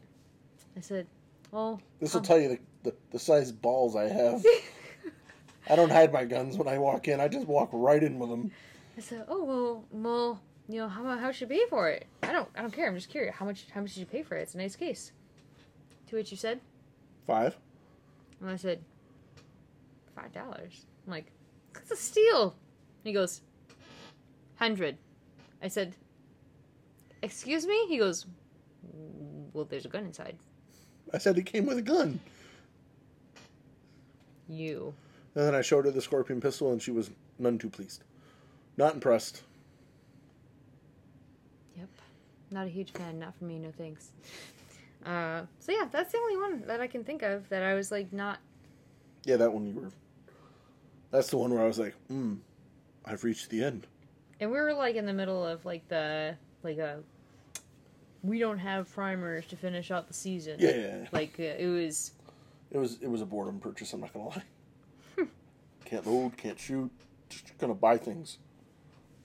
I said, Well, This will um, tell you the, the, the size balls I have. [LAUGHS] I don't hide my guns when I walk in. I just walk right in with them. I said, "Oh well, well, you know how mu- how should you pay for it? I don't I don't care. I'm just curious. How much how much did you pay for it? It's a nice case." To which you said, Five. and I said, five dollars. I'm like, that's a steal. He goes, hundred. I said, excuse me. He goes, well, there's a gun inside. I said it came with a gun. You. And then I showed her the scorpion pistol, and she was none too pleased. Not impressed. Yep. Not a huge fan. Not for me. No thanks. Uh, so yeah, that's the only one that I can think of that I was like not Yeah, that one you were. That's the one where I was like, hmm, I've reached the end. And we were like in the middle of like the like a we don't have primers to finish out the season. Yeah, yeah, yeah. Like uh, it was It was it was a boredom purchase. I'm not gonna lie. [LAUGHS] can't load, can't shoot. Just gonna buy things.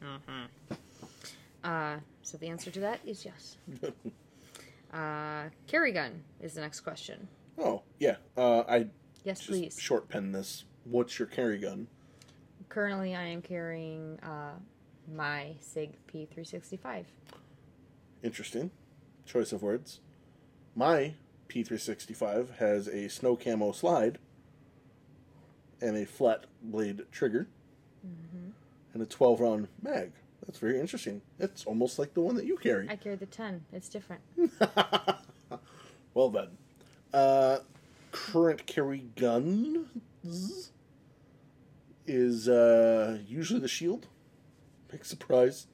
Uh huh. Uh so the answer to that is yes. [LAUGHS] Uh carry gun is the next question. oh yeah, uh, I Yes, please. short pen this. What's your carry gun? Currently I am carrying uh my SIG P365. Interesting choice of words. My P365 has a snow camo slide and a flat blade trigger and a 12 round mag. That's very interesting. It's almost like the one that you carry. I carry the 10. It's different. [LAUGHS] well then, uh, current carry gun is uh, usually the shield. Big surprise.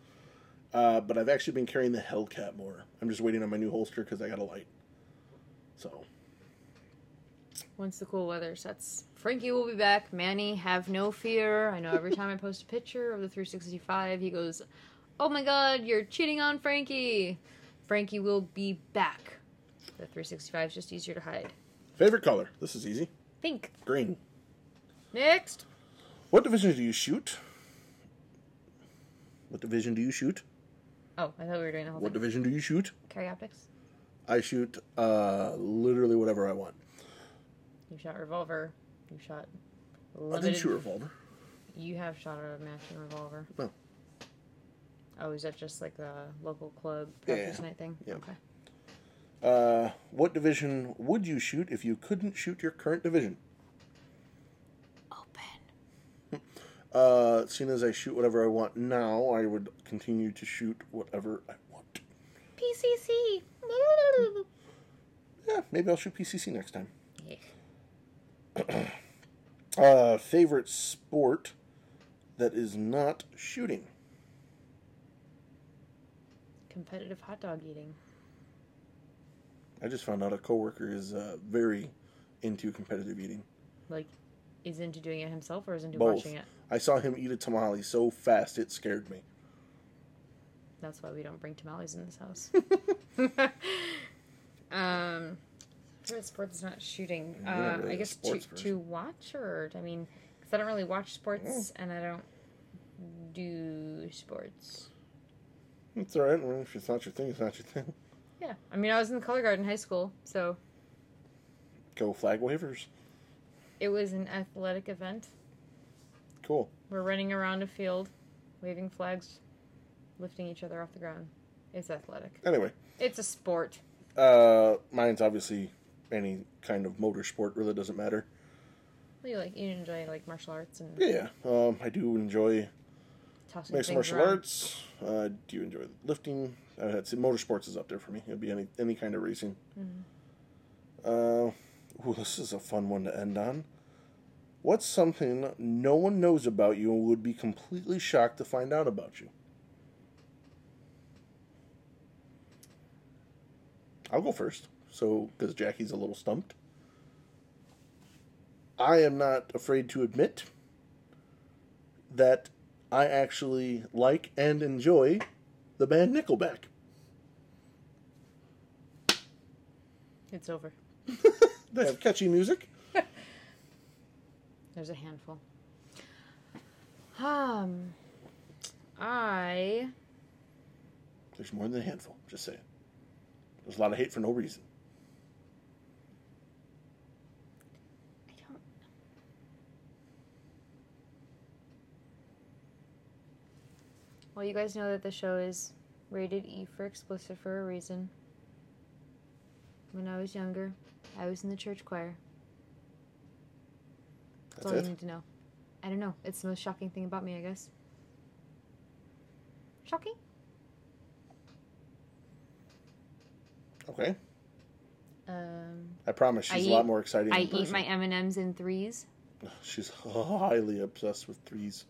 Uh, but I've actually been carrying the Hellcat more. I'm just waiting on my new holster because I got a light. So Once the cool weather sets, Frankie will be back. Manny, have no fear. I know every time I post a picture of the 365, he goes, Oh my god, you're cheating on Frankie. Frankie will be back. The 365 is just easier to hide. favorite color. This is easy. Pink. Green. Next. What division do you shoot? What division do you shoot? Oh, I thought we were doing the whole What thing. division do you shoot? Carry optics. I shoot uh, literally whatever I want. You shot revolver. You shot I didn't limited. shoot revolver. You have shot a matching revolver. No. Oh, is that just like a local club Yeah, practice yeah. night thing? Yeah. Okay. Uh, what division would you shoot if you couldn't shoot your current division? Open. [LAUGHS] Uh, seeing as I shoot whatever I want now, I would continue to shoot whatever I want. PCC. Yeah, maybe I'll shoot PCC next time. Yeah. [CLEARS THROAT] Uh, favorite sport that is not shooting? Competitive hot dog eating. I just found out a coworker is uh, very into competitive eating. Like, is into doing it himself or is into Both. watching it? I saw him eat a tamale so fast it scared me. That's why we don't bring tamales in this house. [LAUGHS] [LAUGHS] um, favorite sport is not shooting. Uh, really I guess to sports to watch or I mean, because I don't really watch sports and I don't do sports. It's alright. Well, if it's not your thing, it's not your thing. Yeah, I mean, I was in the color guard in high school, so Go flag wavers. it was an athletic event. Cool. We're running around a field, waving flags, lifting each other off the ground. It's athletic. Anyway, It's a sport. uh, mine's obviously any kind of motorsport. Really doesn't matter. Well, you like you enjoy like martial arts and Yeah, um, I do enjoy tossing mixed things martial around. arts. Uh, do you enjoy lifting? Uh, say motorsports is up there for me. It'd be any any kind of racing. Uh, ooh, this is a fun one to end on. What's something no one knows about you and would be completely shocked to find out about you? I'll go first. So, because Jackie's a little stumped. I am not afraid to admit that I actually like and enjoy the band Nickelback. It's over. [LAUGHS] They have catchy music. [LAUGHS] There's a handful. Um, I There's more than a handful. Just saying. There's a lot of hate for no reason. Well, you guys know that the show is rated E for explicit for a reason. When I was younger, I was in the church choir. That's, That's all it. you need to know. I don't know. It's the most shocking thing about me, I guess. Shocking? Okay. Um, I promise she's I a lot eat- more exciting. I eat my M and M's in threes. [LAUGHS] She's highly obsessed with threes.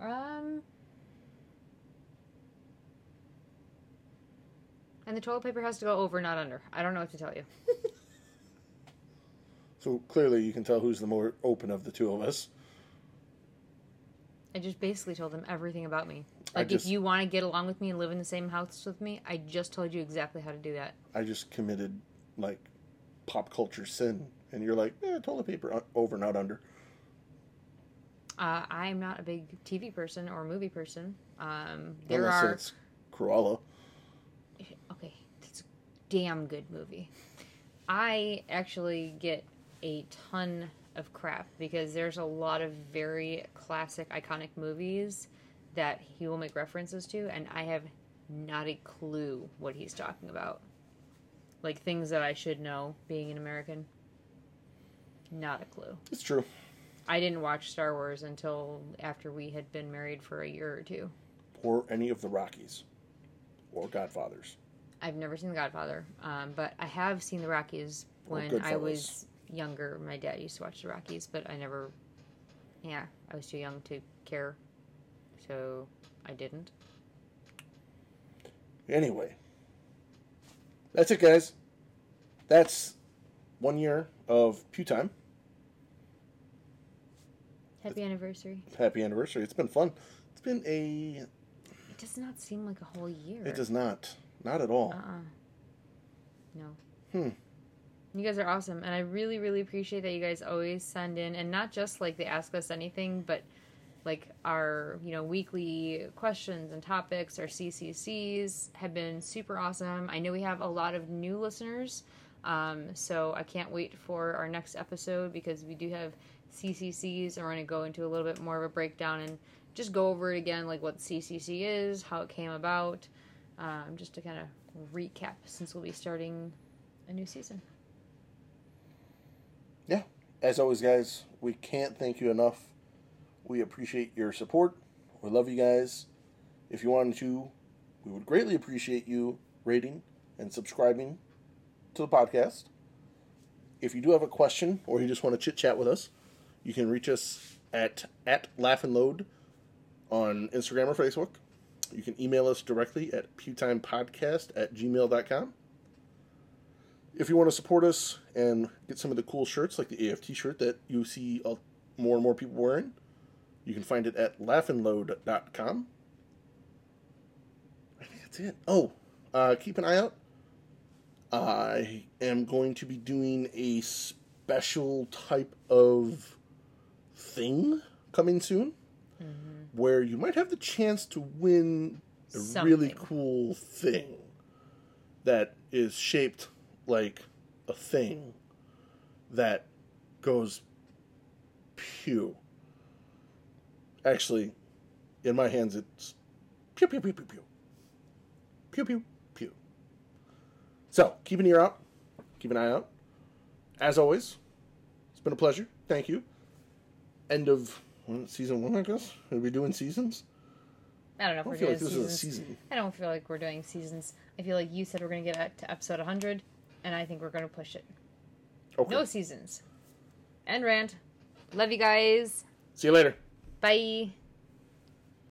Um. And the toilet paper has to go over, not under. I don't know what to tell you. [LAUGHS] So clearly, you can tell who's the more open of the two of us. I just basically told them everything about me. Like, just- if you want to get along with me and live in the same house with me, I just told you exactly how to do that. I just committed like pop culture sin, and you're like, eh, toilet paper uh, over, not under. Uh, I'm not a big TV person or movie person. Um, there Unless are it's Cruella. okay, it's a damn good movie. I actually get a ton of crap because there's a lot of very classic, iconic movies that he will make references to, and I have not a clue what he's talking about. Like things that I should know, being an American. Not a clue. It's true. I didn't watch Star Wars until after we had been married for a year or two. Or any of the Rockies, or Godfathers. I've never seen The Godfather, um, but I have seen The Rockies when I was younger. My dad used to watch The Rockies, but I never. Yeah, I was too young to care, so I didn't. Anyway, that's it, guys. That's one year of Pew Time. Happy anniversary! Happy anniversary. It's been fun. It's been a. It does not seem like a whole year. It does not. Not at all. Uh uh No. Hmm. You guys are awesome, and I really, really appreciate that you guys always send in, and not just like they ask us anything, but like our you know weekly questions and topics, our CCCs have been super awesome. I know we have a lot of new listeners, um, so I can't wait for our next episode because we do have CCCs, and we're going to go into a little bit more of a breakdown and just go over it again, like what CCC is, how it came about, um, just to kind of recap since we'll be starting a new season. Yeah. As always, guys, we can't thank you enough. We appreciate your support. We love you guys. If you wanted to, we would greatly appreciate you rating and subscribing to the podcast. If you do have a question or you just want to chit chat with us, you can reach us at at Laugh and Load on Instagram or Facebook. You can email us directly at pewtimepodcast at gmail.com. If you want to support us and get some of the cool shirts, like the AFT shirt that you see more and more people wearing, you can find it at laughandload.com. I think that's it. Oh, uh, keep an eye out. I am going to be doing a special type of thing coming soon mm-hmm. where you might have the chance to win a really cool thing that is shaped like a thing that goes pew. Actually, in my hands, it's pew pew pew pew pew. Pew pew pew. So, keep an ear out. Keep an eye out. As always, it's been a pleasure. Thank you. End of season one, I guess. Are we doing seasons? I don't know if I we're feel doing like this seasons. is a season. I don't feel like we're doing seasons. I feel like you said we're going to get to episode 100, and I think we're going to push it. Okay. No seasons. And rant. Love you guys. See you later. Bye.